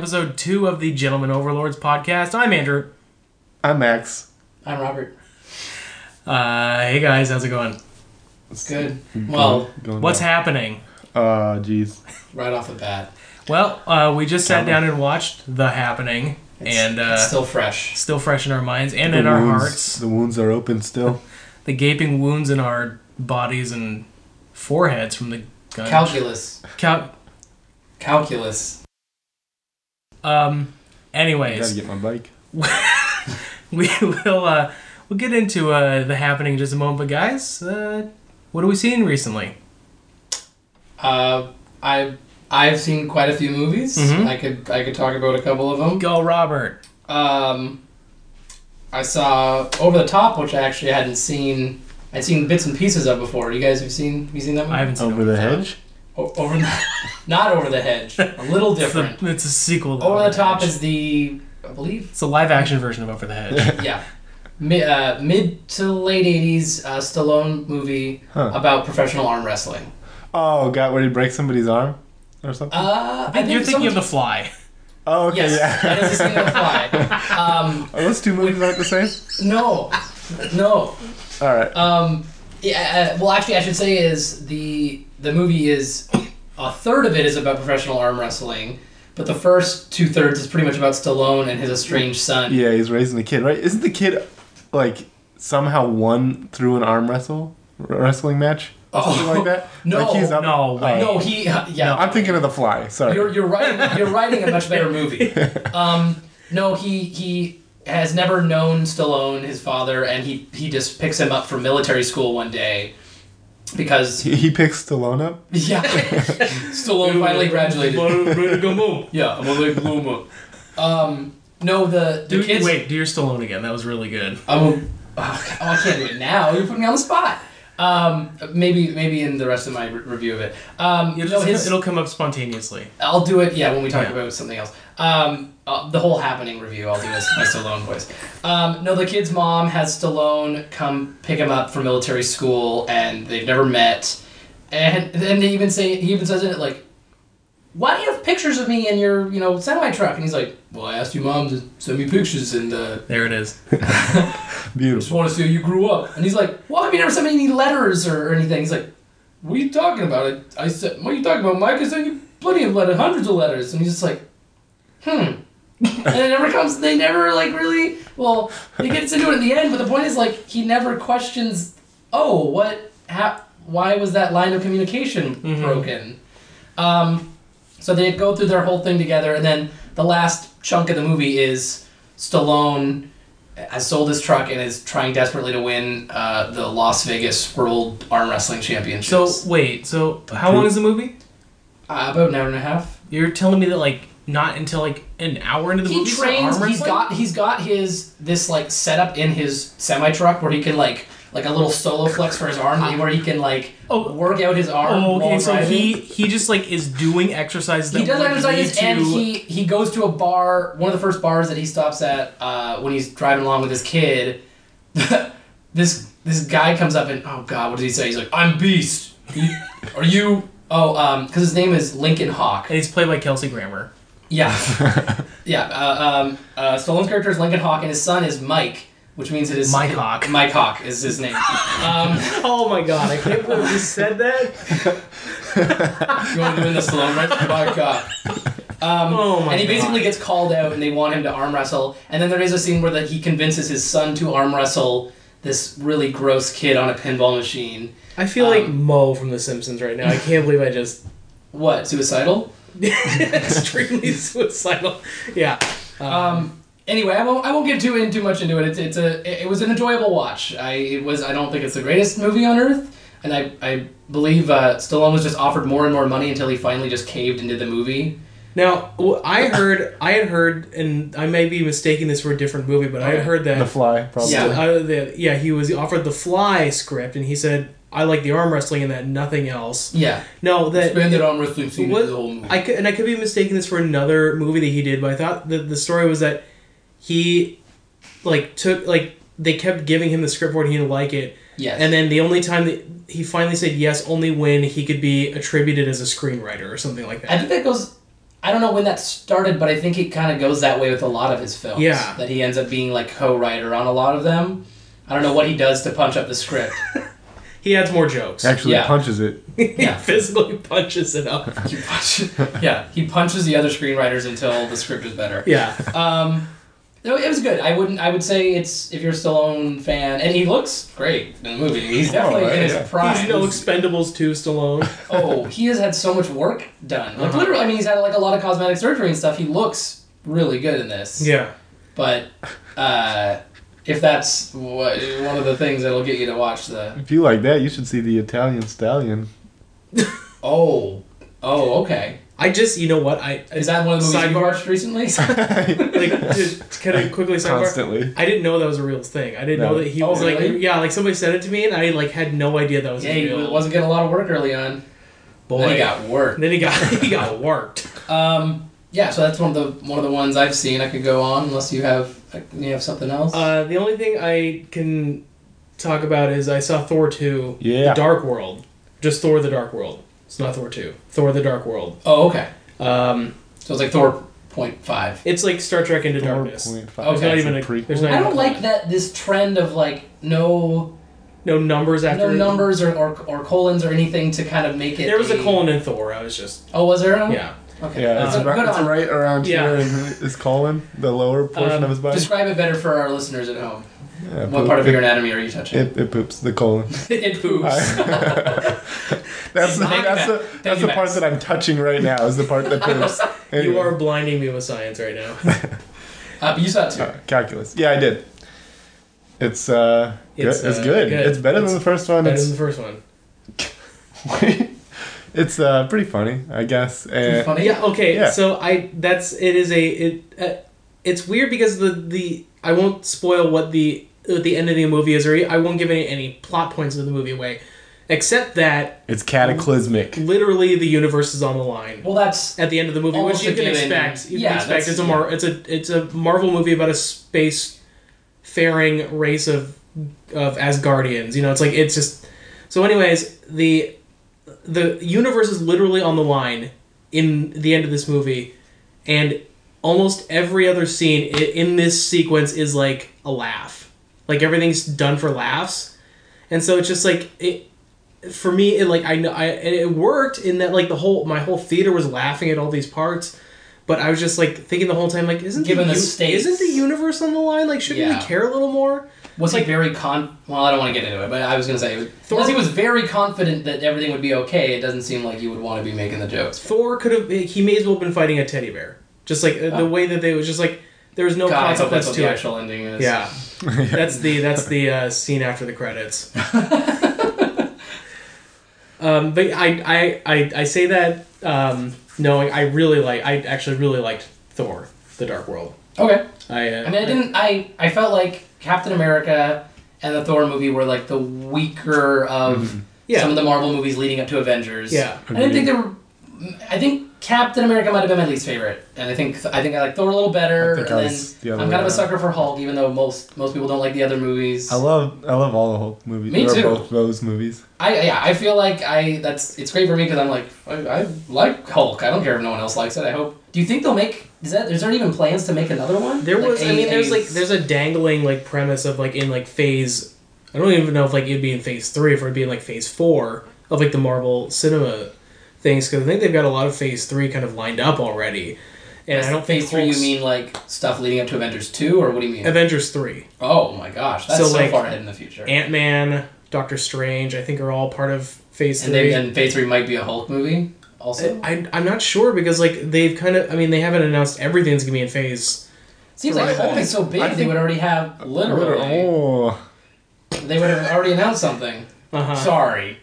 welcome to episode two of the Gentleman Overlords podcast. I'm Andrew. I'm Max. I'm Robert. Uh, hey guys, how's it going? It's good. Well, Going What's well. happening? Uh, jeez. right off the bat, Well, uh, we just sat Tell me. down and watched The Happening, it's, and uh, it's still, fresh. still fresh. fresh in our minds and The in our wounds- hearts. The wounds are open still. The gaping wounds in our bodies and foreheads from the gun. Calculus. Cal- Calculus. Um. I gotta Anyways, get my bike. we will uh, we'll get into uh, the happening in just a moment. But guys, uh, what have we seen recently? Uh, I I've seen quite a few movies. Mhm. I could I could talk about a couple of them. Go, Robert. Um, I saw Over the Top, which I actually hadn't seen. I'd seen bits and pieces of before. You guys have seen? Have you seen that one? I haven't seen Over it. the hedge. O- over the, not over the hedge. A little It's a, different. it's a sequel. To Over the Top Hedge. is the I believe It's a live action version of Over the Hedge. yeah. Mid, uh, mid to late 80s uh, Stallone movie Huh. about professional arm wrestling. Oh, God, where he breaks somebody's arm or something? Uh, I think you're thinking of The Fly. oh, okay, Yes, yeah. that is the same fly. Um, Are those two movies aren't the same? no, no. All right. Um, yeah, uh, well, actually, I should say is the the movie is a third of it is about professional arm wrestling, but the first two thirds is pretty much about Stallone and his estranged son. Yeah, he's raising the kid, right? Isn't the kid like somehow won through an arm wrestle wrestling match? Oh, Something like that. no, like he's up, no way. No, he uh, yeah. I'm thinking of the Fly. Sorry. You're you're writing you're writing a much better movie. Um, no, he he has never known Stallone, his father, and he he just picks him up from military school one day because he, he picks Stallone up. yeah, Stallone finally graduated. Ready to go move. Yeah, I'm a big bloomer. Um, no, the the Do, kids. wait, do your Stallone again. That was really good. I'm a, oh, I can't do it now. You're putting me on the spot. Um, maybe maybe in the rest of my re- review of it. Um, You'll no, his, it'll come up spontaneously. I'll do it. Yeah, when we talk Yeah. about something else. Um, uh, the whole happening review, I'll do as my Stallone voice. Um, no, the kid's mom has Stallone come pick him up from military school, and they've never met. And then they even say he even says in it like, "Why do you have pictures of me in your you know semi truck?" And he's like, "Well, I asked your mom to send me pictures, and uh, There it is. Beautiful. Just want to see how you grew up." And he's like, "Well, have you never sent me any letters or, or anything?" He's like, "What are you talking about?" I, I said, "What are you talking about, Mike? I sent you plenty of letters, hundreds of letters." And he's just like, "Hmm." and it never comes. They never like really. Well, he gets into it at the end, but the point is like he never questions. Oh, what? How? Why was that line of communication Mhm. broken? Um, so they go through their whole thing together, and then the last chunk of the movie is Stallone has sold his truck and is trying desperately to win uh, the Las Vegas World Arm Wrestling Championship. So wait, so how long is the movie? uh, about an hour and a half. You're telling me that like not until like an hour into the he movie. He trains. He's got he's got his this like setup in his semi truck where he can like like a little Soloflex for his arm where he can like Oh. work out his arm. Oh, okay. while So driving. he he just like is doing exercises. That he does exercises lead and he he goes to a bar one of the first bars that he stops at uh, when he's driving along with his kid this this guy comes up and oh god what does he say he's like i'm beast are you oh um because his name is lincoln hawk and he's played by Kelsey Grammer. yeah yeah uh, um uh, Stallone's character is lincoln hawk and his son is mike which means it is Mike Hawk. mike hawk is his name um Oh my god! I can't believe you said that. you want to do in the Stallone right mike hawk Um, Oh my and he God. basically gets called out, and they want him to arm wrestle. And then there is a scene where that he convinces his son to arm wrestle this really gross kid on a pinball machine. I feel Um, like Moe from The Simpsons right now. I can't believe I just What suicidal? extremely suicidal. Yeah. Um, anyway, I won't. I won't get too in too much into it. It's, it's a. It was an enjoyable watch. I it was. I don't think it's the greatest movie on earth, and I I believe uh, Stallone was just offered more and more money until he finally just caved into the movie. Now w- I heard I had heard, and I may be mistaking this for a different movie, but I had heard that The Fly, probably. Yeah. uh, the, yeah, he was offered the Fly script, and he said, "I like the arm wrestling and that nothing else." Yeah, No, that expanded arm wrestling scene What- the whole movie. I could, and I could be mistaking this for another movie that he did, but I thought that the story was that he like took like they kept giving him the script for it, he didn't like it, yes, and then the only time that he finally said yes, only when he could be attributed as a screenwriter or something like that. I think that goes. I don't know when that started, but I think it kind of goes that way with a lot of his films. Yeah. That he ends up being like co-writer on a lot of them. I don't know what he does to punch up the script. He adds more jokes. Actually Yeah. punches it. he Yeah. physically punches it up. he punch, yeah, he punches the other screenwriters until the script is better. Yeah. Um, no, it was good. I wouldn't. I would say it's if you're a Stallone fan, and he looks great in the movie. He's definitely right, in his yeah. prime. He's no Expendables 2 Stallone. oh, he has had so much work done. Like Uh-huh. literally, I mean, he's had like a lot of cosmetic surgery and stuff. He looks really good in this. Yeah. But uh, if that's what, one of the things that'll get you to watch the If you like that, you should see the Italian Stallion. oh oh okay I just, you know what? I is that one of the movies you watched recently? like just kind of quickly sidebar. Constantly. I didn't know that was a real thing. I didn't No. know that he Oh, was like yeah, like somebody said it to me and I like had no idea that was yeah, he wasn't getting a lot of work early on. Boy. Then he got worked. then he got he got worked. Um, yeah, so that's one of the one of the ones I've seen. I could go on unless you have you have something else. Uh, the only thing I can talk about is I saw Thor 2, Yeah. The Dark World. Just Thor the Dark World. It's not Thor 2. Thor the Dark World. oh, okay. Um, So it's like Thor point five. it's like Star Trek Into Darkness. 4.5. There's Okay. not even a a, prequel. there's not I even don't a- like that this trend of like no no numbers after no it. numbers or, or, or colons or anything to kind of make it. There was a colon in Thor. I was just Oh, was there? yeah. Okay. Yeah, it's, Uh, right, good it's on- right around Yeah. here in his colon, the lower portion Um, of his body. Describe it better for our listeners at home. Yeah, What poop- part of it, your anatomy are you touching? it, it poops the colon. it poops. that's the, that's the, Max. Thank that's the part Max. that I'm touching right now is the part that poops. You are blinding me with science right now. Uh, but you saw it too. Uh, calculus. Yeah, I did. It's uh, It's, good. it's uh, good. good. It's better It's than the first one. Better than It's the first one. it's uh, pretty funny, I guess. And Funny. Yeah. Okay. Yeah. So I that's it is a it uh, it's weird because the the I won't spoil what the what the end of the movie is or I won't give any any plot points of the movie away, except that it's cataclysmic. literally the universe is on the line Well, that's at the end of the movie, which you can given. expect. You Yeah, can expect it's a mar- it's a it's a Marvel movie about a space faring race of of Asgardians. You know, it's like it's just so. Anyways, the the universe is literally on the line in the end of this movie, and almost every other scene in this sequence is like a laugh. Like everything's done for laughs, and so it's just like it. For me, it like I know I and it worked in that like the whole my whole theater was laughing at all these parts, but I was just like thinking the whole time like isn't Given the, the stakes. isn't the universe on the line like shouldn't Yeah. we care a little more? was Like- he very con? Well, I don't want to get into it, but I was gonna say Thor- he was very confident that everything would be okay. It doesn't seem like you would want to be making the jokes. Thor could have he may as well have been fighting a teddy bear, just like uh the Oh. way that they was just like there was no God, I hope consequence that's what to the actual ending is. Yeah, that's the that's the uh, scene after the credits. um, but I, I I I say that um, knowing I really like I actually really liked Thor: The Dark World. Okay. I uh, I mean, I didn't. I I felt like Captain America and the Thor movie were like the weaker of Yeah. some of the Marvel movies leading up to Avengers. Yeah. I didn't think they were. I think Captain America might have been my least favorite, and I think I think I like Thor a little better. I think and I then was the other I'm kind of a sucker for Hulk, even though most most people don't like the other movies. I love I love all the Hulk movies. Me or too. Both those movies. I yeah, I feel like I that's it's great for me because I'm like I, I like Hulk. I don't care if no one else likes it. I hope. Do you think they'll make? Is that is there even plans to make another one? There Like was, I a- mean, there's a- like, there's a dangling like premise of like in like phase. I don't even know if like it'd be in phase three, if it'd be in like phase four of like the Marvel cinema things, because I think they've got a lot of phase three kind of lined up already. And That's I don't phase think three. You mean like stuff leading up to Avengers two, or what do you mean? Avengers three, oh my gosh, that's So, so, like, far ahead in the future. Ant Man, Doctor Strange, I think are all part of phase And, three. they, and phase three might be a Hulk movie. Also, I, I'm not sure because like they've kind of I mean they haven't announced everything's gonna be in phase. seems like Right. Hulk is so big I they would already have literally. Oh. They would have already announced something. Uh huh. Sorry.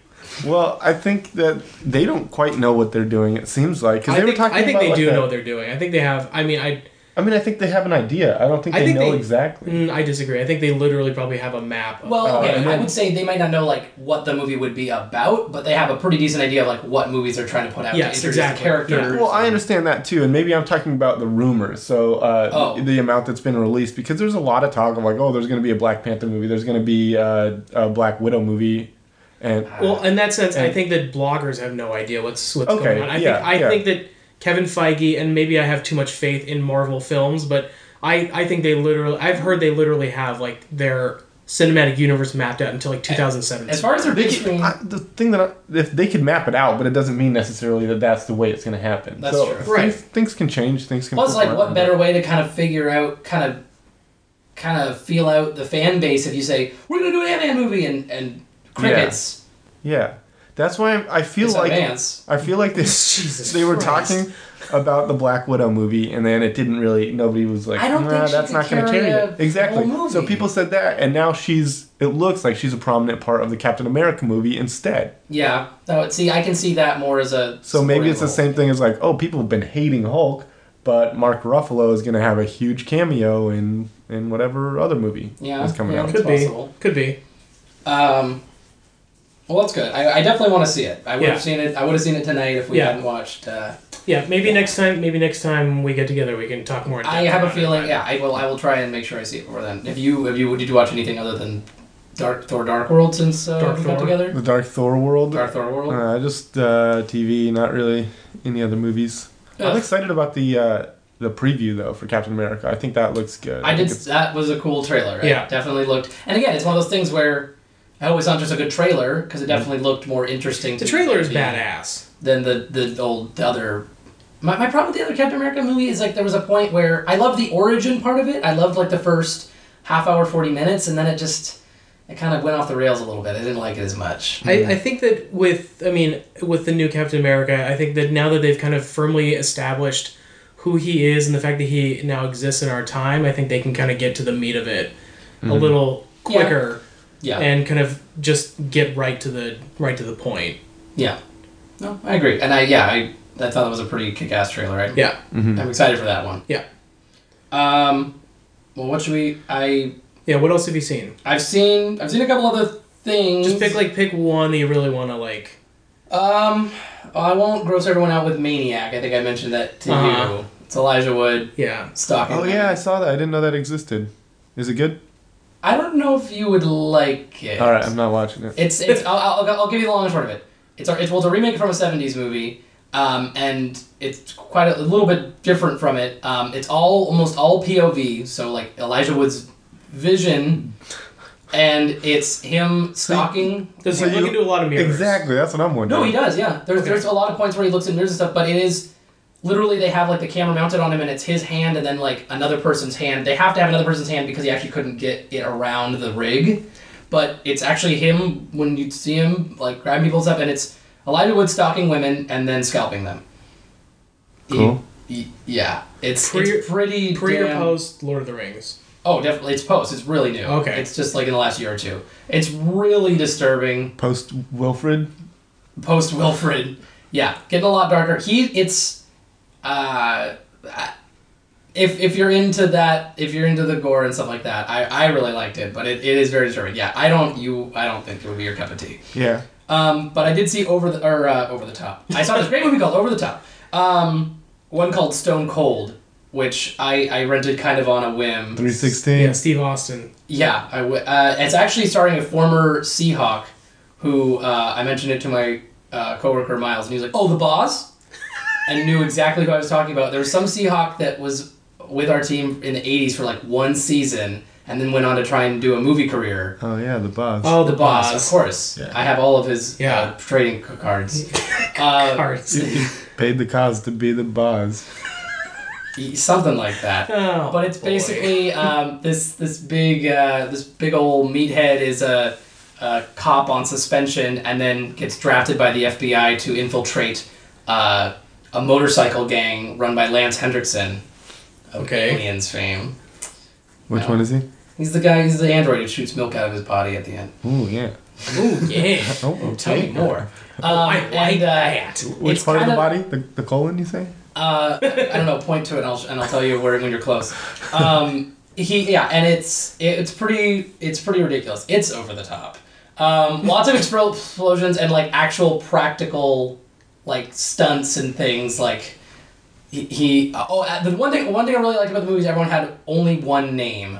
Well, I think that they don't quite know what they're doing. It seems like because they think, were talking I think about they like do a- know what they're doing. I think they have. I mean, I I mean, I think they have an idea. I don't think I they think know they- exactly. mm, I disagree. I think they literally probably have a map. Of, Well, Oh, okay, and I would say they might not know like what the movie would be about, but they have a pretty decent idea of like what movies they're trying to put out Yes, to introduce exactly. the characters. Yeah. Well, I understand that too, and maybe I'm talking about the rumors. So uh, Oh. the amount that's been released, because there's a lot of talk of like, oh, there's going to be a Black Panther movie, there's going to be uh, a Black Widow movie, and ah. well, in that sense, I think that bloggers have no idea what's what's Okay, going on. I yeah, think I yeah. think that Kevin Feige, and maybe I have too much faith in Marvel films, but I, I think they literally, I've heard they literally have like their cinematic universe mapped out until like 2017. As far as their They big could- screen, I, the thing that I, if they could map it out, but it doesn't mean necessarily that that's the way it's going to happen. That's so true. Right. Things, things can change. Things can. plus, like, what better way to kind of figure out, kind of, kind of feel out the fan base if you say we're gonna do an Ant-Man movie and and crickets. Yeah, that's why I feel It's like advance. I feel like they Jesus they were Christ. talking about the Black Widow movie, and then it didn't really. Nobody was like, I don't nah, think she that's not going to carry carry it. Exactly. whole So people said that, and now she's. It looks like she's a prominent part of the Captain America movie instead. Yeah, that would see. I can see that more as a. So maybe it's the same thing as like, oh, people have been hating Hulk, but Mark Ruffalo is going to have a huge cameo in in whatever other movie Yeah, is coming yeah. out. Could be. possible. Could be. Um, well, that's good. I, I definitely want to see it. I would Yeah. have seen it. I would have seen it tonight if we Yeah. hadn't watched. Uh, Yeah, maybe next time. Maybe next time we get together, we can talk more. in I depth have a about it, feeling. but- Yeah, I will. I will try and make sure I see it before then. If you, if you, did you watch anything other than Dark Thor Dark World since uh, Dark we got Thor. together? The Dark Thor world. Dark Thor World. Uh, just uh, TV, not really any other movies. I'm excited about the uh, the preview though for Captain America. I think that looks good. I did. it's- That was a cool trailer. Right? Yeah. definitely looked. And again, it's one of those things where I hope it's not just a good trailer because it definitely looked more interesting. The to trailer is badass. than the the old the other. My, my problem with the other Captain America movie is like there was a point where I loved the origin part of it. I loved like the first half hour, forty minutes, and then it just it kind of went off the rails a little bit. I didn't like it as much. I, I think that with I mean with the new Captain America, I think that now that they've kind of firmly established who he is and the fact that he now exists in our time, I think they can kind of get to the meat of it mm-hmm. a little quicker Yeah, and kind of just get right to the right to the point. yeah. No, I agree, and I yeah I I thought that was a pretty kick ass trailer. Right? Yeah. Mhm. I'm excited for that one. Yeah. Um, well, what should we? I Yeah, what else have you seen? I've seen I've seen a couple other things. Just pick like pick one that you really want to like. Um, I won't gross everyone out with Maniac. I think I mentioned that to Uh-huh. you. It's Elijah Wood Yeah. stalking. Oh yeah, I saw that. I didn't know that existed. Is it good? I don't know if you would like it. All right, I'm not watching it. It's it's. I'll, I'll, I'll give you the long and short of it. It's a, it's well, it's a remake from a '70s movie, um, and it's quite a, a little bit different from it. Um, it's all almost all POV, so like Elijah Wood's vision, and it's him stalking. Does So he look into a lot of mirrors? Exactly, that's what I'm wondering. No, he does. Yeah, there's Okay. there's a lot of points where he looks in mirrors and stuff, but it is literally they have like the camera mounted on him, and it's his hand and then like another person's hand. They have to have another person's hand because he actually couldn't get it around the rig, but it's actually him when you see him like grabbing people's up, and it's Elijah Wood stalking women and then scalping them. Cool. he- yeah, it's Pre- it's pretty Pre or post Lord of the Rings. Oh, definitely, it's post. It's really new. Okay. it's just like in the last year or two. It's really disturbing. Post Wilfred. post Wilfred. Yeah, getting a lot darker. He it's uh if if you're into that if you're into the gore and stuff like that, I, I really liked it, but it, it is very disturbing. Yeah, I don't you I don't think it would be your cup of tea. Yeah. Um, but I did see over the or uh, over the top. I saw this great movie called Over the Top. Um, one called Stone Cold, which I, I rented kind of on a whim. 316. Yeah, Steve Austin. Yeah, I w- uh, it's actually starring a former Seahawk who uh, I mentioned it to my uh, coworker Miles, and he was like, "Oh, the Boz," and knew exactly who I was talking about. There was some Seahawk that was with our team in the '80s for like one season, and then went on to try and do a movie career. Oh yeah, the Boz. Oh, the, Boz, of course. Yeah. I have all of his Yeah. uh, trading cards. uh, Cards. Paid the cause to be the boss. something like that. Oh, but it's boy. basically um, this this big uh, this big old meathead is a, a cop on suspension and then gets drafted by the FBI to infiltrate uh, a motorcycle gang run by Lance Henriksen of Okay. Aliens fame. Which No. one is he? He's the guy. He's the android who shoots milk out of his body at the end. Ooh yeah. Ooh, yeah. Oh, Oh, tell me more. Um, I like and, uh, that. Which part of the body? The, the colon, you say? Uh, I don't know. Point to it, and I'll, and I'll tell you where when you're close. Um, he yeah, and it's it's pretty it's pretty ridiculous. It's over the top. Um, lots of explosions and like actual practical like stunts and things like he, he oh uh, the one thing one thing I really liked about the movie is everyone had only one name.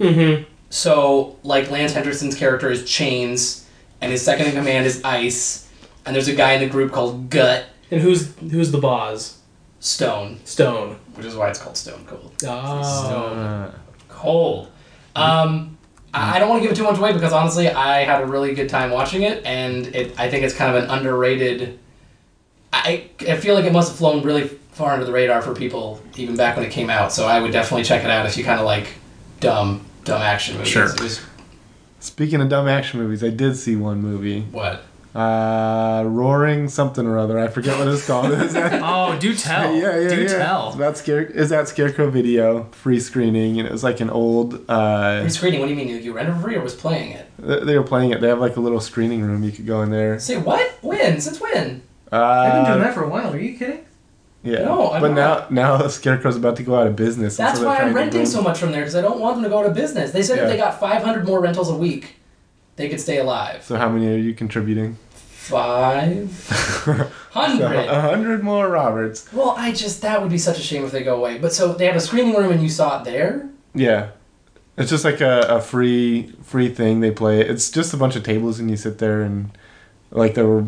Mm-hmm. So like Lance Henderson's character is Chains, and his second in command is Ice, and there's a guy in the group called Gut. And who's who's the boss? Stone, Stone. which is why it's called Stone Cold. Oh. Stone Cold. Um, I I don't want to give it too much away because honestly, I had a really good time watching it, and it. I think it's kind of an underrated. I I feel like it must have flown really far under the radar for people even back when it came out. So I would definitely check it out if you kind of like dumb dumb action movies. Sure. Was speaking of dumb action movies, I did see one movie. what? Uh, Roaring something or other. I forget what it's called. Is that? Oh, do tell. yeah, yeah, do yeah. tell. It's about scare. Is that Scarecrow Video free screening? And it was like an old. Uh, Free screening? What do you mean? You rented it for free or was playing it? they were playing it. They have like a little screening room. You could go in there. Say what? When? Since when? Uh, I've been doing that for a while. Are you kidding? Yeah. No, I'm but not. now now Scarecrow's about to go out of business. That's why I'm renting so much from there because I don't want them to go out of business. They said Yeah. if they got 500 more rentals a week, they could stay alive. So how many are you contributing? Five hundred. A hundred. hundred more Roberts. Well, I just that would be such a shame if they go away. But so they have a screening room and you saw it there. Yeah. It's just like a, a free free thing they play. It's just a bunch of tables and you sit there and like there were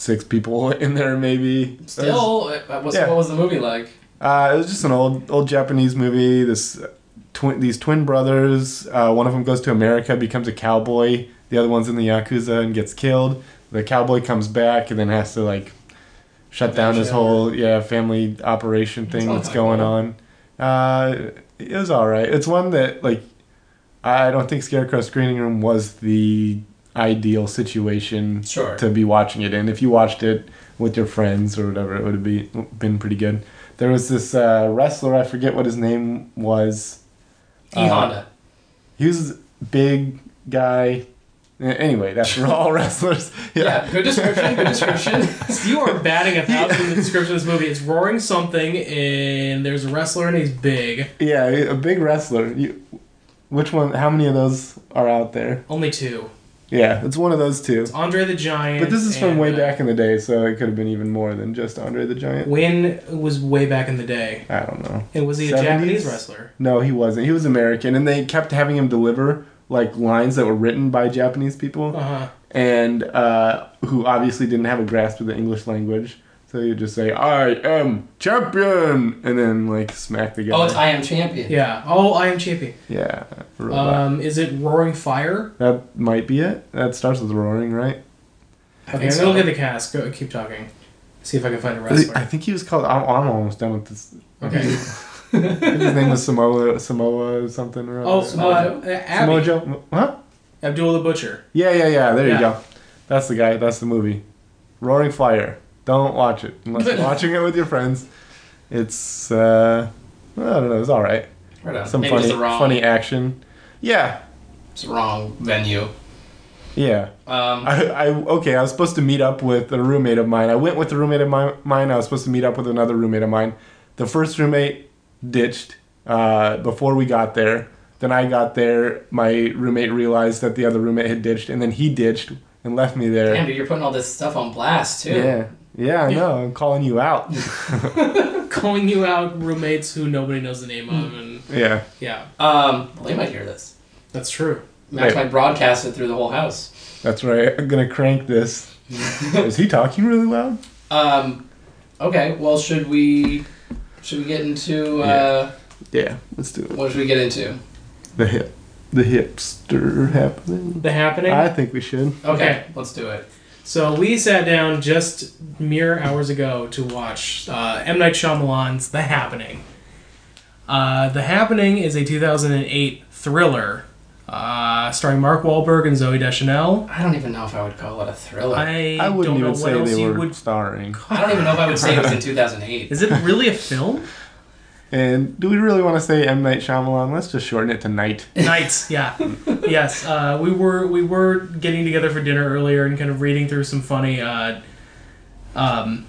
six people in there maybe. Still, uh, what's, Yeah. what was the movie like? Uh, it was just an old old Japanese movie. This twin these twin brothers. Uh, one of them goes to America, becomes a cowboy. The other one's in the yakuza and gets killed. The cowboy comes back and then has to like shut down his whole yeah family operation thing that's going on. Uh, it was all right. It's one that like I don't think Scarecrow Screening Room was the ideal situation Sure. to be watching it in. If you watched it with your friends or whatever, it would have be, been pretty good. There was this uh, wrestler, I forget what his name was. E Honda. He was a big guy. Anyway, that's for all wrestlers. yeah. Good description. Good description. You are batting a thousand in the description of this movie. It's roaring something, and there's a wrestler, and he's big. Yeah, a big wrestler. You, which one? How many of those are out there? Only two. Yeah, it's one of those two. Andre the Giant. But this is from and, way uh, back in the day, so it could have been even more than just Andre the Giant. When was way back in the day? I don't know. And was he a 70s? Japanese wrestler? No, he wasn't. He was American, and they kept having him deliver like lines that were written by Japanese people, Uh huh. and uh, who obviously didn't have a grasp of the English language. So he'd just say, "I am champion," and then like smack the guy. Oh, it's I Am Champion. Yeah. Oh, I am Chippy. yeah, robot. Um, is it Roaring Fire? that might be it. That starts with roaring, right? Okay, I'm so. gonna look at the cast. Go, keep talking. See if I can find a I wrestler. I think he was called. I'm, I'm almost done with this. Okay. His name was Samoa Samoa or something. Or Oh, other. uh, Abby. Samoa Joe. Huh? Abdullah the Butcher. Yeah, yeah, yeah. There Yeah. you go. That's the guy. That's the movie. Roaring Fire. Don't watch it unless you're watching it with your friends. It's uh, I don't know. It's all right. Right on. Some Maybe it's funny, the wrong, funny action. Yeah, It's the wrong venue. yeah. Um, I, I okay. I was supposed to meet up with a roommate of mine. I went with a roommate of mi- mine. I was supposed to meet up with another roommate of mine. The first roommate ditched uh, before we got there. Then I got there. My roommate realized that the other roommate had ditched, and then he ditched and left me there. damn, dude, you're putting all this stuff on blast too. Yeah. Yeah, I know. I'm calling you out. Calling you out roommates who nobody knows the name of, and yeah. yeah, Um, well, they might hear this. that's true. Max Wait. might broadcast it through the whole house. That's right. I'm gonna crank this. Is he talking really loud? Um, okay. Well, should we should we get into uh, Yeah. Let's do it. what should we get into? The hip. The hipster happening. The happening. I think we should. Okay, Okay. let's do it. So we sat down just mere hours ago to watch uh, M Night Shyamalan's The Happening. Uh, the Happening is a 2008 thriller uh, starring Mark Wahlberg and Zooey Deschanel. I don't even know if I would call it a thriller. I, I, I wouldn't don't know even what say else they you were would. starring. don't even know if I would say it was in 2008. Is it really a film? And do we really want to say M Night Shyamalan? Let's just shorten it to Night. Nights, yeah, yes. Uh, we were we were getting together for dinner earlier and kind of reading through some funny, uh, um,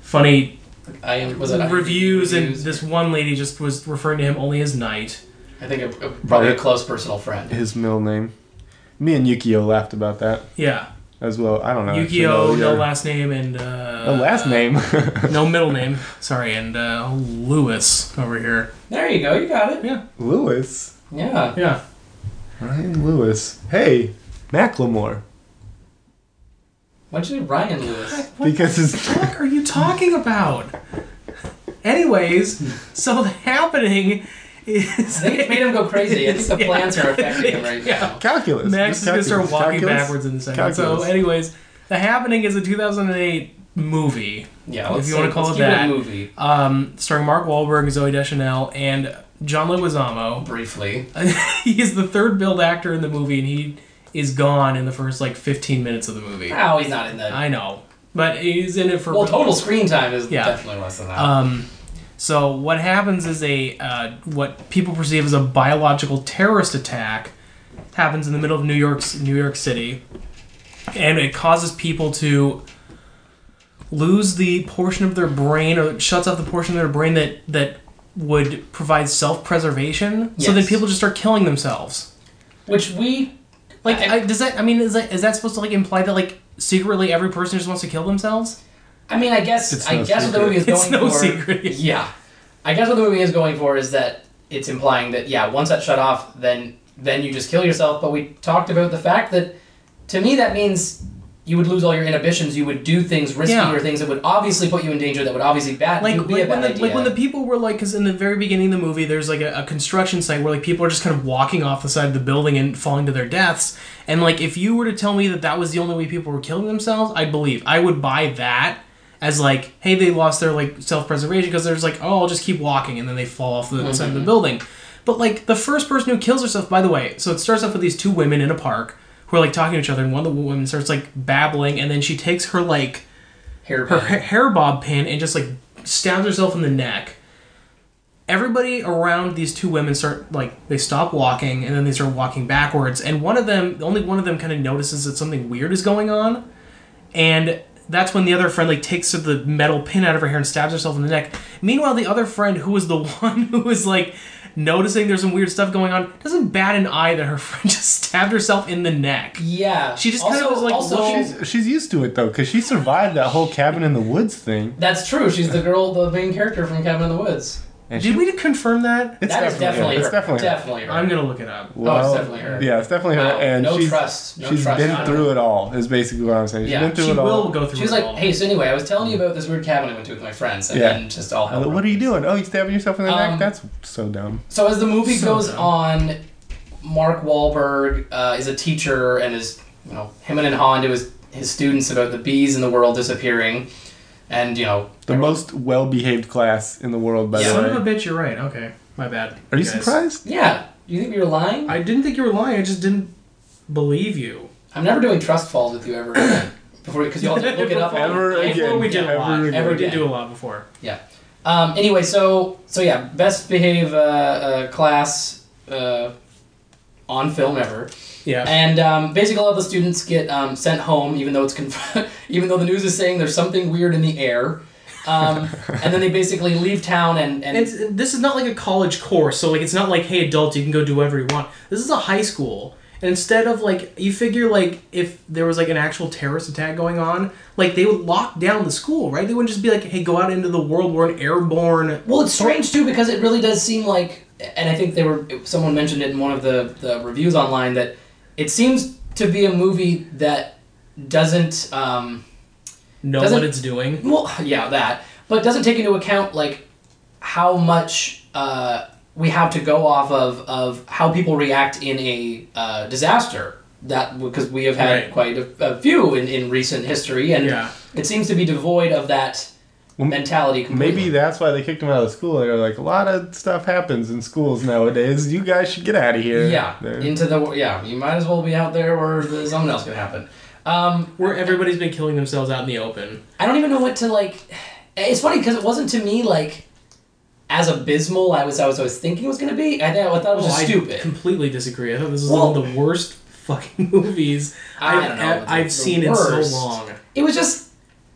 funny I am was it reviews, and this one lady just was referring to him only as Night. I think a, a, probably a close personal friend. His middle name. Me and Yukio laughed about that Yeah, as well. I don't know. if you Yukio, know no last name, and uh, The last name. no middle name. Sorry, and uh, Lewis over here. There you go. You got it. Yeah, Lewis. Yeah. Yeah, Ryan Lewis. Hey, Macklemore. Why'd you say Ryan Lewis? what Because the his fuck are you talking about? Anyways, so the happening I is think it made him go crazy. I think the Yeah. plants are affecting him right Yeah. now. Calculus. Max is gonna start walking Calculus? backwards in a second. So, anyways, the happening is a 2008 movie Yeah, If let's you wanna call let's it that. a movie um, starring Mark Wahlberg, Zooey Deschanel, and John Leguizamo. briefly. he is the third billed actor in the movie, and he is gone in the first like 15 minutes of the movie. Oh, he's not in the. I know, but he's in it for Well, total screen time is Yeah. definitely less than that. Um, so what happens is a uh, what people perceive as a biological terrorist attack happens in the middle of New York's New York City, and it causes people to lose the portion of their brain or shuts off the portion of their brain that that would provide self-preservation. So then people just start killing themselves. Which we. Like, I- I, does that? I mean, is that is that supposed to like imply that like secretly every person just wants to kill themselves? I mean, I guess It's I no guess what the movie is It's going no for. secret. Yeah, I guess what the movie is going for is that it's implying that yeah, once that shut off, then then you just kill yourself. But we talked about the fact that to me that means you would lose all your inhibitions. You would do things risky Yeah. or things that would obviously put you in danger. That would obviously bad like, like a when the idea. like when the people were like because in the very beginning of the movie there's like a, a construction site where like people are just kind of walking off the side of the building and falling to their deaths and like if you were to tell me that that was the only way people were killing themselves i'd believe i would buy that as like hey they lost their like self-preservation because there's like oh i'll just keep walking and then they fall off the side of the mm-hmm. building but like the first person who kills herself by the way so it starts off with these two women in a park who are like talking to each other and one of the women starts like babbling and then she takes her like hair her ha- hair bob pin and just like stabs herself in the neck. Everybody around these two women start like they stop walking and then they start walking backwards. And one of them, only one of them, kind of notices that something weird is going on, and that's when the other friend like takes the metal pin out of her hair and stabs herself in the neck. Meanwhile, the other friend, who was the one who was like noticing there's some weird stuff going on, doesn't bat an eye that her friend just stabbed herself in the neck. yeah, She just kinda was, like, also, looking- She's, she's used to it though, because she survived that whole cabin in the woods thing. That's true. She's the girl, the main character from Cabin in the Woods. And Did she, we confirm that? It's That is definitely her. her. It's definitely definitely her. I'm gonna look it up. Well, definitely her. Yeah, it's definitely her. Wow, And no she's, trust. No she's trust been through her. it all. Is basically what I'm saying. She's Yeah, been through She it all. will go through She was it like, all. "Hey, so anyway, I was telling you about this weird cabin I went to with my friends, and Yeah. then just all hell." What broke are you doing? Oh, you stabbing yourself in the Um, neck? That's so dumb. So as the movie So goes dumb. on, Mark Wahlberg uh, is a teacher and is you know him and on to his his students about the bees in the world disappearing, and you know The most well-behaved class in the world, by Yeah. Son the of a bitch, you're right. Okay, my bad. Are you guys. surprised? Yeah, you think you're lying? I didn't think you were lying. I just didn't believe you. I'm never doing trust falls with you ever again. Before because you all have to look it up. Ever I- again. Before we did a lot. again. We did do a lot before. Yeah. Um, anyway, so so yeah, best behave uh, uh, class uh, on film ever. Yeah. And um, basically, all the students get um, sent home, even though it's conf- even though the news is saying there's something weird in the air. Um, and then they basically leave town and, and It's, this is not like a college course, so like it's not like hey adults you can go do whatever you want. This is a high school, and instead of like you figure like if there was like an actual terrorist attack going on, like they would lock down the school, right? They wouldn't just be like hey go out into the world. We're an airborne. well, it's strange too because it really does seem like, and I think they were someone mentioned it in one of the, the reviews online that it seems to be a movie that doesn't. Um, Know Doesn't- what it's doing. Well, yeah, that, but doesn't take into account like how much uh, we have to go off of of how people react in a uh, disaster. That because we have had Right. quite a, a few in, in recent history, and Yeah. it seems to be devoid of that Well, mentality. Completely. Maybe that's why they kicked him out of school. They're like, a lot of stuff happens in schools nowadays. You guys should get out of here. yeah, They're- into the yeah. You might as well be out there where something else could happen. Um, Where everybody's been killing themselves out in the open. I don't even know what to like. It's funny because it wasn't to me like as abysmal as I was always thinking it was going to be. I, think, I thought it was Oh, just I stupid. completely disagree. I thought this was Well- one of the worst fucking movies I I've, don't know, I've the seen in worst. so long. It was just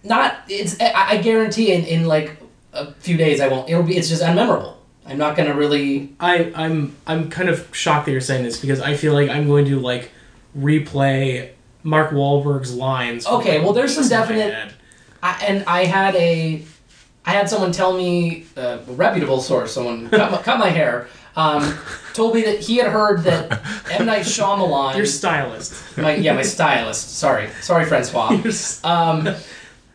not. It's. I, I guarantee in, in like a few days I won't. It'll be. It's just unmemorable. I'm not gonna really. I, I'm I'm kind of shocked that you're saying this because I feel like I'm going to like replay Mark Wahlberg's lines. Okay, well, there's some weeks in my definite- I, and I had a. I had someone tell me, uh, a reputable source, someone cut my, cut my hair, um, told me that he had heard that M Night Shyamalan. Your stylist. my yeah, my stylist. Sorry, sorry, Francois. Um,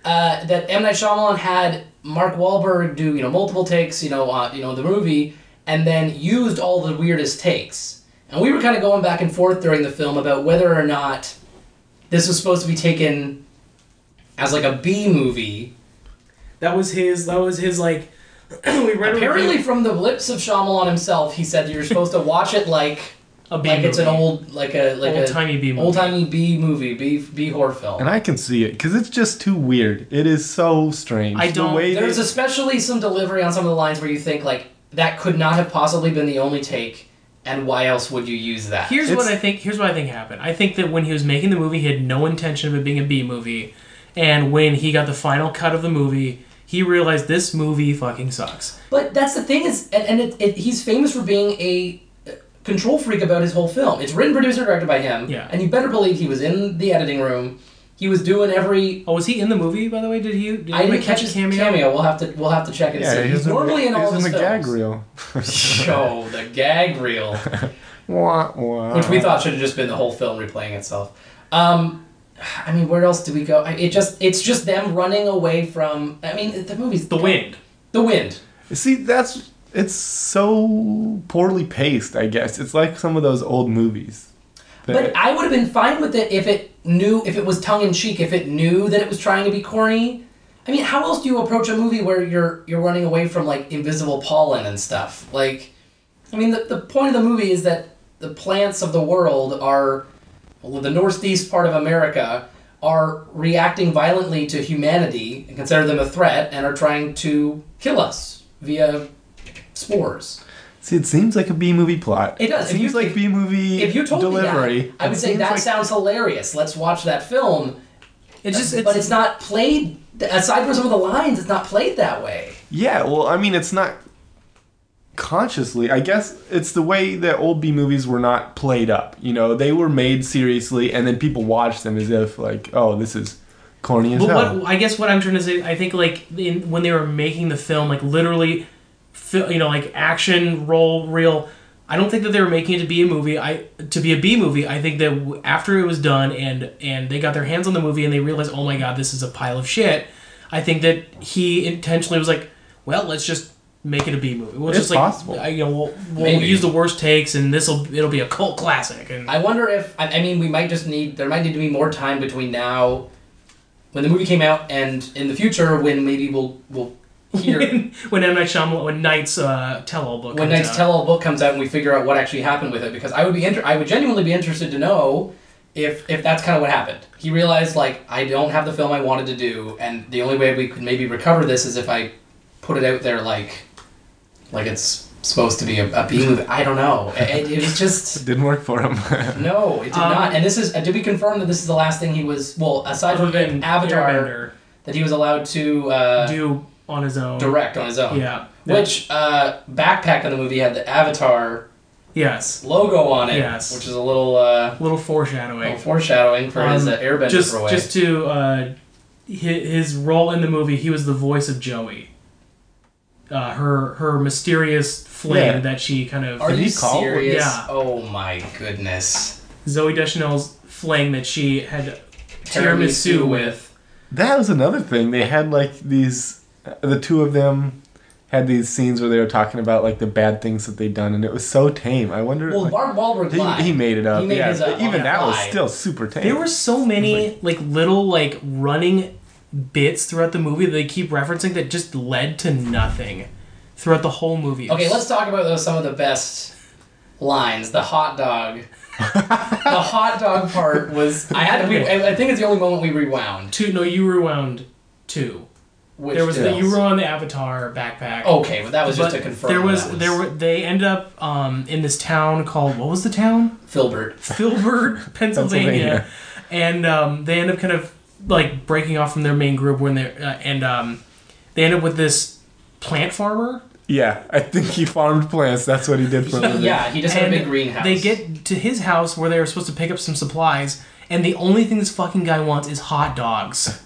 uh, that M Night Shyamalan had Mark Wahlberg do you know multiple takes, you know, uh, you know the movie, and then used all the weirdest takes. And we were kind of going back and forth during the film about whether or not this was supposed to be taken as like a B movie. That was his. That was his like. we read Apparently, from the lips of Shyamalan himself, he said you're supposed to watch it like a B like it's an old like a like a old-timey B movie. old timey B movie, B B horror film. And I can see it because it's just too weird. It is so strange. I don't- way There's they- especially some delivery on some of the lines where you think like that could not have possibly been the only take, and why else would you use that? Here's what I think. Here's what I think happened. I think that when he was making the movie, he had no intention of it being a B movie, and when he got the final cut of the movie, he realized this movie fucking sucks. But that's the thing is, and, and it, it, he's famous for being a control freak about his whole film. It's written, produced, and directed by him. Yeah. And you better believe he was in the editing room. He was doing every. Oh, was he in the movie? By the way, did he? Did I didn't catch his cameo. cameo. We'll have to we'll have to check and yeah, see. He's in normally the, in all he's his in the films. gag reel. Show the gag reel. Wah, wah. which we thought should have just been the whole film replaying itself. Um, I mean, where else do we go? I- It just it's just them running away from. I mean, the movie's The Wind. The Wind. See, that's it's so poorly paced. I guess it's like some of those old movies. But I would have been fine with it if it knew if it was tongue in cheek, if it knew that it was trying to be corny. I mean, how else do you approach a movie where you're you're running away from like invisible pollen and stuff? Like, I mean, the, the point of the movie is that the plants of the world are, well, the northeast part of America are reacting violently to humanity and consider them a threat and are trying to kill us via spores. See, it seems like a B movie plot. It does. It seems you- like B movie If you told delivery. me that, I would say that like- sounds hilarious. Let's watch that film. It's just. It's, but it's not played. Aside from some of the lines, it's not played that way. Yeah, well, I mean, it's not consciously. I guess it's the way that old B movies were not played up. You know, they were made seriously, and then people watched them as if like, oh, this is corny as But hell. what I guess what I'm trying to say, I think like in, when they were making the film, like literally, fi- you know, like action roll reel. I don't think that they were making it to be a movie. I to be a B movie. I think that after it was done and and they got their hands on the movie and they realized, oh my god, this is a pile of shit. I think that he intentionally was like, well, let's just make it a B movie. We'll It's just like, possible. I, you know, we'll, we'll use the worst takes and this will it'll be a cult classic. And I wonder if I, I mean we might just need there might need to be more time between now when the movie came out and in the future when maybe we'll we'll hear when, when M Night Shyamalan, when Night's uh, tell-all book, when comes Night's out. tell-all book comes out and we figure out what actually happened with it because I would be inter- I would genuinely be interested to know if if that's kind of what happened. He realized like I don't have the film I wanted to do and the only way we could maybe recover this is if I put it out there like like it's supposed to be a, a B movie. I don't know. It, it was just It didn't work for him. no, it did Um, not. And this is uh, did we confirm that this is the last thing he was well aside from than Avatar Airbender, that he was allowed to uh, do on his own. direct on his own. Yeah. Which uh, backpack in the movie had the Avatar Yes. logo on it, Yes. which is a little, uh, Little foreshadowing. little foreshadowing for his Um, uh, Airbender just throwaway. just to uh, his, his role in the movie, he was the voice of Joey. Uh, her her mysterious flame Yeah. that she kind of Are Did you he call? serious? Yeah. Oh my goodness. Zooey Deschanel's flame that she had Tiramisu tiramisu with. that was another thing. They had like these, the two of them had these scenes where they were talking about like the bad things that they'd done, and it was so tame. I wonder. Well, like, Mark Wahlberg lied. he, he made it up. He made yeah, his, uh, but even on that was still super tame. There were so many like little like running bits throughout the movie that they keep referencing that just led to nothing throughout the whole movie. Okay, let's talk about those, some of the best lines. The hot dog. the hot dog part was. I had. We, I I think it's the only moment we rewound. two. No, you rewound two. Which there was the, you were on the Avatar backpack. Okay, but that was just But to confirm. There was, that was there were they ended up um, in this town called what was the town? Filbert. Filbert, Pennsylvania, Pennsylvania. and um, they end up kind of like breaking off from their main group when they uh, and um, they end up with this plant farmer. Yeah, I think he farmed plants. That's what he did for a living. Yeah, he just had a big greenhouse. They get to his house where they were supposed to pick up some supplies, and the only thing this fucking guy wants is hot dogs.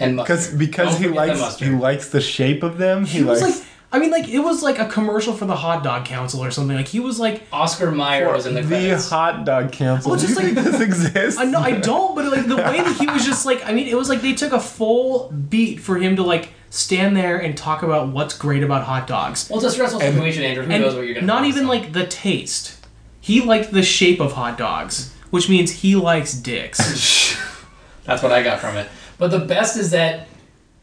And Because because Don't he forget the likes mustard. he likes the shape of them. He, He was likes like, I mean, like it was like a commercial for the hot dog council or something. Like he was like, Oscar Mayer was in the the credits. hot dog council. Well, just like- this exists? I know I don't, but like the way that he was just like, I mean, it was like they took a full beat for him to like stand there and talk about what's great about hot dogs, well, it's a stressful And- situation, Andrew. Who and knows what you're gonna not even on. like the taste. He liked the shape of hot dogs, which means he likes dicks. That's what I got from it. But the best is that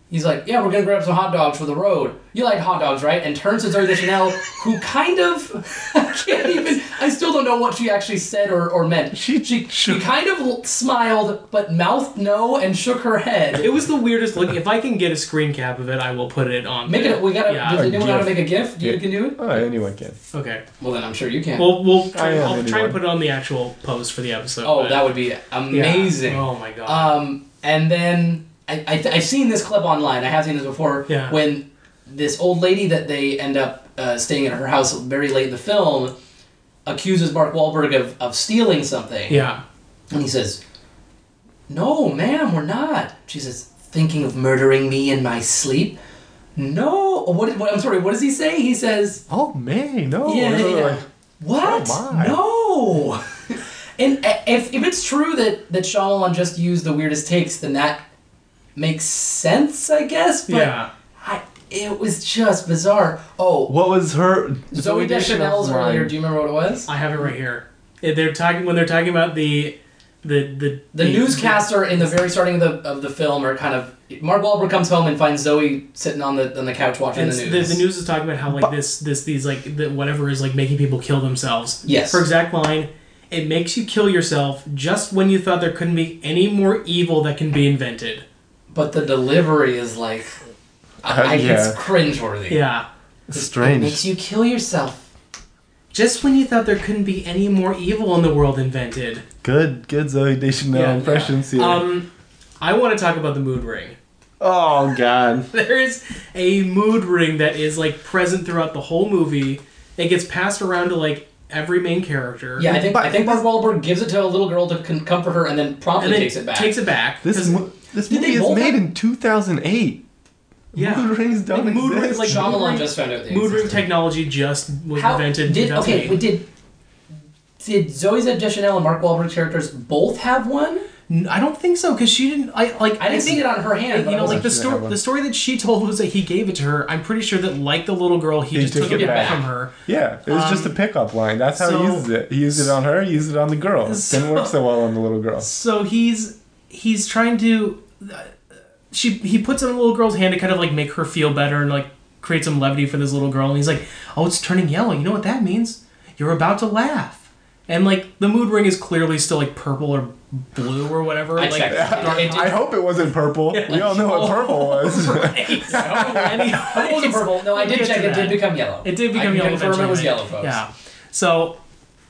he's like, "Yeah, we're gonna grab some hot dogs for the road. You like hot dogs, right?" And turns to Zooey Deschanel, who kind of I can't even. I still don't know what she actually said or, or meant. She- she she she- kind of smiled, but mouthed no and shook her head. it was the weirdest look. If I can get a screen cap of it, I will put it on. Make there. it. We gotta. Yeah. Does anyone know how to make a GIF? You Yeah. can do it. Oh, anyone can. Okay. Well, then I'm sure you can. Well, we'll try, I am I'll try anyone. and put it on the actual post for the episode. oh, but- that would be yeah. amazing. Oh my god. Um, and then I, I I've seen this clip online. I have seen this before. Yeah. When this old lady that they end up uh, staying at her house very late in the film accuses Mark Wahlberg of, of stealing something. yeah. And he says, "No, ma'am, we're not." She says, "Thinking of murdering me in my sleep." No. What, what? I'm sorry. What does he say? He says, Oh man, no. yeah, yeah. like- What? Oh, no. And uh, if, if it's true that that Shyamalan just used the weirdest takes, then that makes sense, I guess. But Yeah. I, it was just bizarre. Oh, What was her Zooey Deschanel's line? earlier. Do you remember what it was? I have it right here. They're talking when they're talking about the the the The newscaster in the very starting of the of the film, are kind of Mark Wahlberg comes home and finds Zooey sitting on the on the couch watching And the the, news. the news is talking about how like this this these like the, whatever is like making people kill themselves. Yes. For exact line, it makes you kill yourself just when you thought there couldn't be any more evil that can be invented. But the delivery is like, I, Uh, I, yeah. it's cringeworthy. Yeah. It Strange. It makes you kill yourself. Just when you thought there couldn't be any more evil in the world invented. Good, good Zooey Deschanel Yeah, impressions here. Um, I want to talk about the mood ring. oh god. There is a mood ring that is like present throughout the whole movie. It gets passed around to like every main character. Yeah, I think But- I think Mark Wahlberg gives it to a little girl to con- comfort her, and then promptly and then takes it back. Takes it back. This 'cause- mo- this movie is made have- in 2008. Yeah. Mood rings don't Like, mood exist. rings, like, Shyamalan just found out. they mood ring technology just was How invented did 2008. okay? But did did Zooey Deschanel and Mark Wahlberg characters both have one? I don't think so because she didn't. I like. I didn't see it on her hand. You know, like the story. The story that she told was that he gave it to her. I'm pretty sure that, like the little girl, he, He just took took, it it back from her. Yeah, it was just a Um, pickup line. That's how so- he uses it. He used it on her, he used it on the girl. So- didn't work so well on the little girl. So he's he's trying to. uh, She he puts it in the little girl's hand to kind of like make her feel better and like create some levity for this little girl. And he's like, "Oh, it's turning yellow. You know what that means? You're about to laugh." And like the mood ring is clearly still like purple or blue or whatever. I like, checked. dark- It did- I hope it wasn't purple. we all know what purple was. Right. Anyways, It wasn't purple. No, I did check. It did become yellow. It did become can yellow. confirm it was yellow, folks. Yeah. So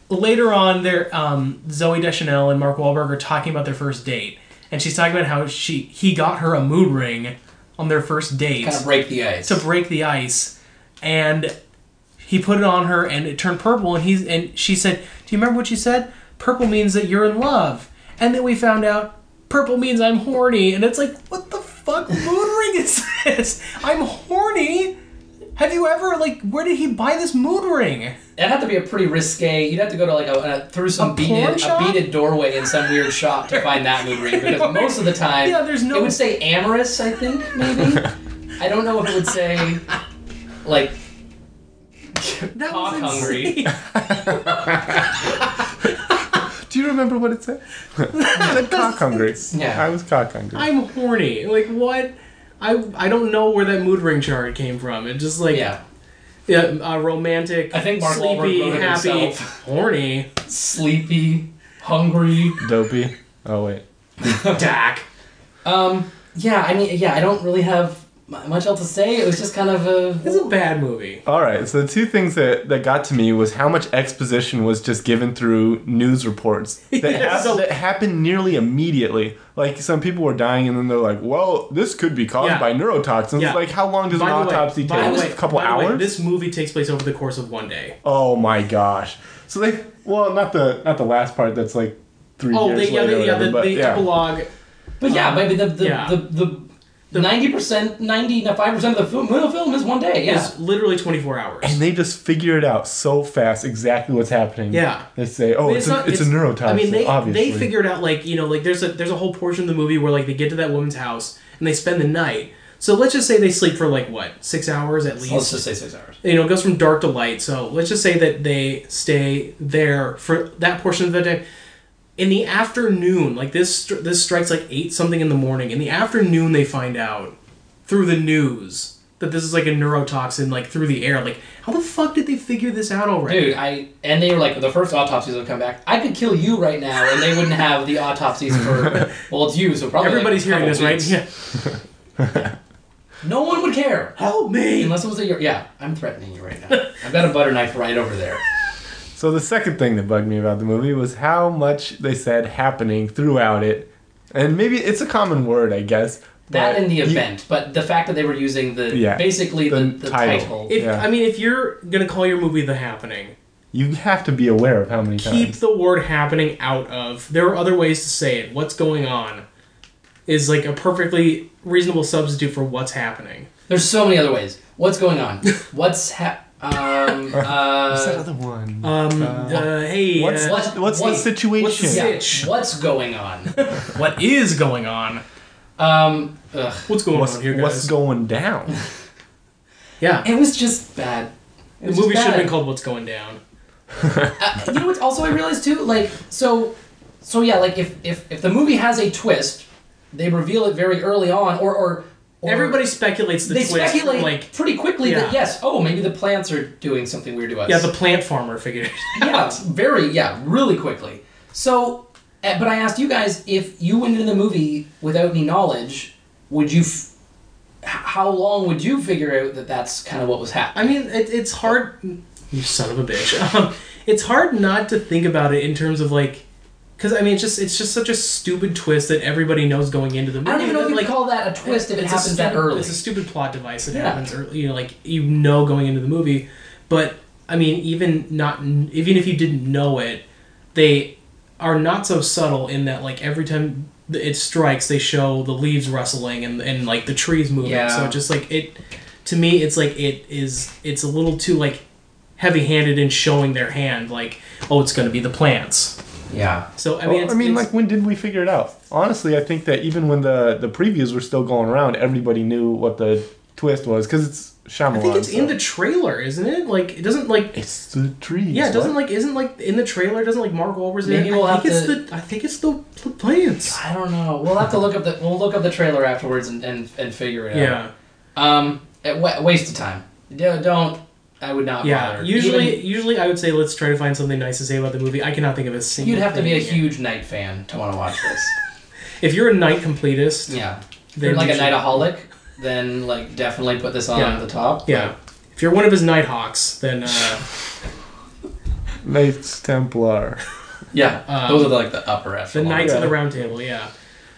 later on, there, um, Zooey Deschanel and Mark Wahlberg are talking about their first date, and she's talking about how she he got her a mood ring on their first date Kind of break the ice. to break the ice, and he put it on her, and it turned purple, and he's and she said, "Do you remember what you said? Purple means that you're in love." And then we found out purple means I'm horny, and it's like, what the fuck mood ring is this? I'm horny. Have you ever like where did he buy this mood ring? It'd have to be a pretty risque. You'd have to go to like a, a through some A beaded a beaded doorway in some weird shop to find that mood ring because most of the time, Yeah, there's no- It would say amorous, I think maybe. I don't know if it would say like That cock was hungry. insane. Do you remember what it said? I said cock hungry. Yeah. I was cock hungry. I'm horny. Like what? I I don't know where that mood ring chart came from. It just like yeah, yeah, uh, romantic. I think Mark Wahlberg sleepy, wrote it happy, himself. horny. sleepy, hungry. Dopey. Oh wait. Dak. Um, yeah, I mean, yeah, I don't really have mu- much else to say. It was just kind of a. It's a bad movie. All right. So the two things that, that got to me was how much exposition was just given through news reports that, Yeah, hap- so- that happened nearly immediately. Like some people were dying, and then they're like, "Well, this could be caused Yeah. by neurotoxins." Yeah. Like, how long does an By the autopsy by take? the way- a couple by the way, hours. this movie takes place over the course of one day. Oh my gosh! So they well, not the not the last part. That's like three Oh, years the, yeah, later. the, or yeah, whatever, the, but the yeah. epilogue. But yeah, Um, maybe the the, yeah. the the ninety percent, ninety five percent of the film, film is one day. Yeah. It's literally 24 hours. And they just figure it out so fast exactly what's happening. Yeah. They say, oh, I mean, it's, a, it's, a neurotoxin, I mean, they obviously. they figured out like you know like there's a there's a whole portion of the movie where like they get to that woman's house and they spend the night. So let's just say they sleep for like what six hours at least. Let's just say six hours. you know, it goes from dark to light. So let's just say that they stay there for that portion of the day. In the afternoon, like this, this strikes like eight something in the morning. In the afternoon, they find out through the news that this is like a neurotoxin, like through the air. Like, how the fuck did they figure this out already? Dude, I and they were like the first autopsies would come back. I could kill you right now, and they wouldn't have the autopsies for. Well, it's you, so probably Everybody's a hearing couple this, right? weeks. Yeah. No one would care. Help me! Unless it was a yeah, I'm threatening you right now. I've got a butter knife right over there. So the second thing that bugged me about the movie was how much they said happening throughout it. And maybe it's a common word, I guess. That but and the you- event, but the fact that they were using the Yeah, basically the, the the title. title. If Yeah. I mean, if you're gonna call your movie "The Happening," You have to be aware of how many keep times. Keep the word "happening" out of. There are other ways to say it. What's going on is like a perfectly reasonable substitute for what's happening. There's so many other ways. What's going on? What's ha- um What's that uh other one? Um. Uh, uh, hey. what's uh, what's, what's the situation? what's the yeah, what's going on? what is going on? Um ugh. What's going what's, on here, guys? what's going down? yeah. It was just bad. It The movie should have been called "What's Going Down." Uh, you know what? Also, I realized too. Like, so, so yeah. Like, if if if the movie has a twist, they reveal it very early on, or or, or Everybody speculates the they twist. speculate like, pretty quickly that yes, oh, maybe the plants are doing something weird to us. yeah, the plant farmer figured. it yeah, very yeah, really quickly. So, uh, but I asked you guys if you went into the movie without any knowledge, would you? F- how long would you figure out that that's kind of what was happening? I mean, it, it's hard. You son of a bitch. Um, it's hard not to think about it in terms of like, because I mean, it's just it's just such a stupid twist that everybody knows going into the movie. I don't even know if you like, call that a twist if it happens that stupid- early. It's a stupid plot device that Yeah. happens early. You know, like you know going into the movie, but I mean, even not even if you didn't know it, they are not so subtle in that like every time it strikes, they show the leaves rustling and and like the trees moving. Yeah. So just like it, to me, it's like it is. It's a little too like heavy-handed in showing their hand. Like, oh, it's going to be the plants. Yeah. So I I mean, mean, it's, I mean like when did we figure it out? Honestly, I think that even when the the previews were still going around, everybody knew what the twist was because it's Shyamalan. I think it's in the trailer, isn't it? Like, it doesn't like It's the trees. Yeah, it doesn't what? like isn't like in the trailer. Doesn't like Mark Wahlberg's in Maybe it. we'll I have think it's to- the I think it's the plants. I don't know. We'll have to look up the we'll look up the trailer afterwards and, and, and figure it out. Yeah, Um, a waste of time. Do- Don't. I would not yeah. bother. Usually, Even- usually I would say let's try to find something nice to say about the movie. I cannot think of a single. Thing. You'd have to be a thing. huge Night fan to want to watch this. If you're a Night completist, Yeah. Then you're like you a should- nightaholic, then like definitely put this on Yeah. at the top. Yeah, if you're one of his Nighthawks, then uh, Knights Templar. Yeah. Um, Those are the, like the upper echelon. the echelon. Knights of the Round Table. Yeah.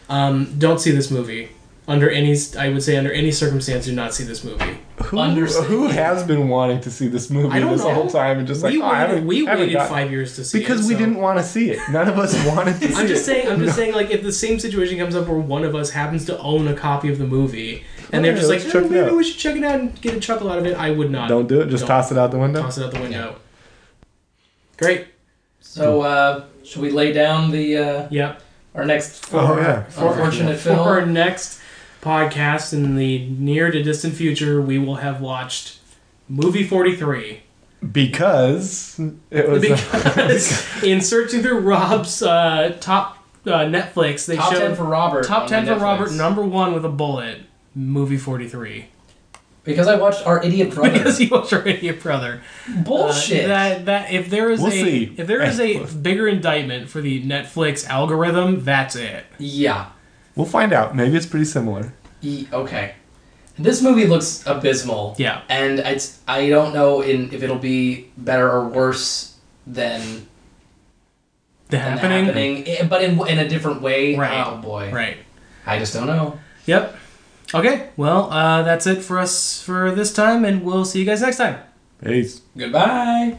Um, don't see this movie under any. I would say under any circumstance, do not see this movie. Who, Understand- who has been wanting to see this movie I this know. whole time and just like we oh, I waited, haven't, we haven't waited got- five years to see it? because it, we so- didn't want to see it. None of us wanted to see I'm just it. saying. I'm just No. saying. Like, if the same situation comes up where one of us happens to own a copy of the movie, and they're yeah, just like, let's "Oh, maybe we should check it out and get a chuckle out of it," I would not. Don't do it. Just Don't. toss it out the window. toss it out the window. Great. So uh, should we lay down the uh, Yep. our next Oh, yeah. for fortunate For our next podcast in the near to distant future, we will have watched movie 43. Because it was. Because in searching through Rob's uh, top uh, Netflix, they Top showed ten for Robert. top 10 for Netflix. Robert, number one with a bullet, movie 43. Because I watched our idiot brother. because he watched your idiot brother. Bullshit. Uh, that that if there is We'll a see. if there is a bigger indictment for the Netflix algorithm, that's it. yeah. We'll find out. Maybe it's pretty similar. E- okay. This movie looks abysmal. Yeah. And it's I don't know in if it'll be better or worse than, The than happening. happening, eh, but in in a different way. Right. Oh boy. Right. I just don't know. Yep. Okay. Well, uh, that's it for us for this time, and we'll see you guys next time. Peace. Goodbye.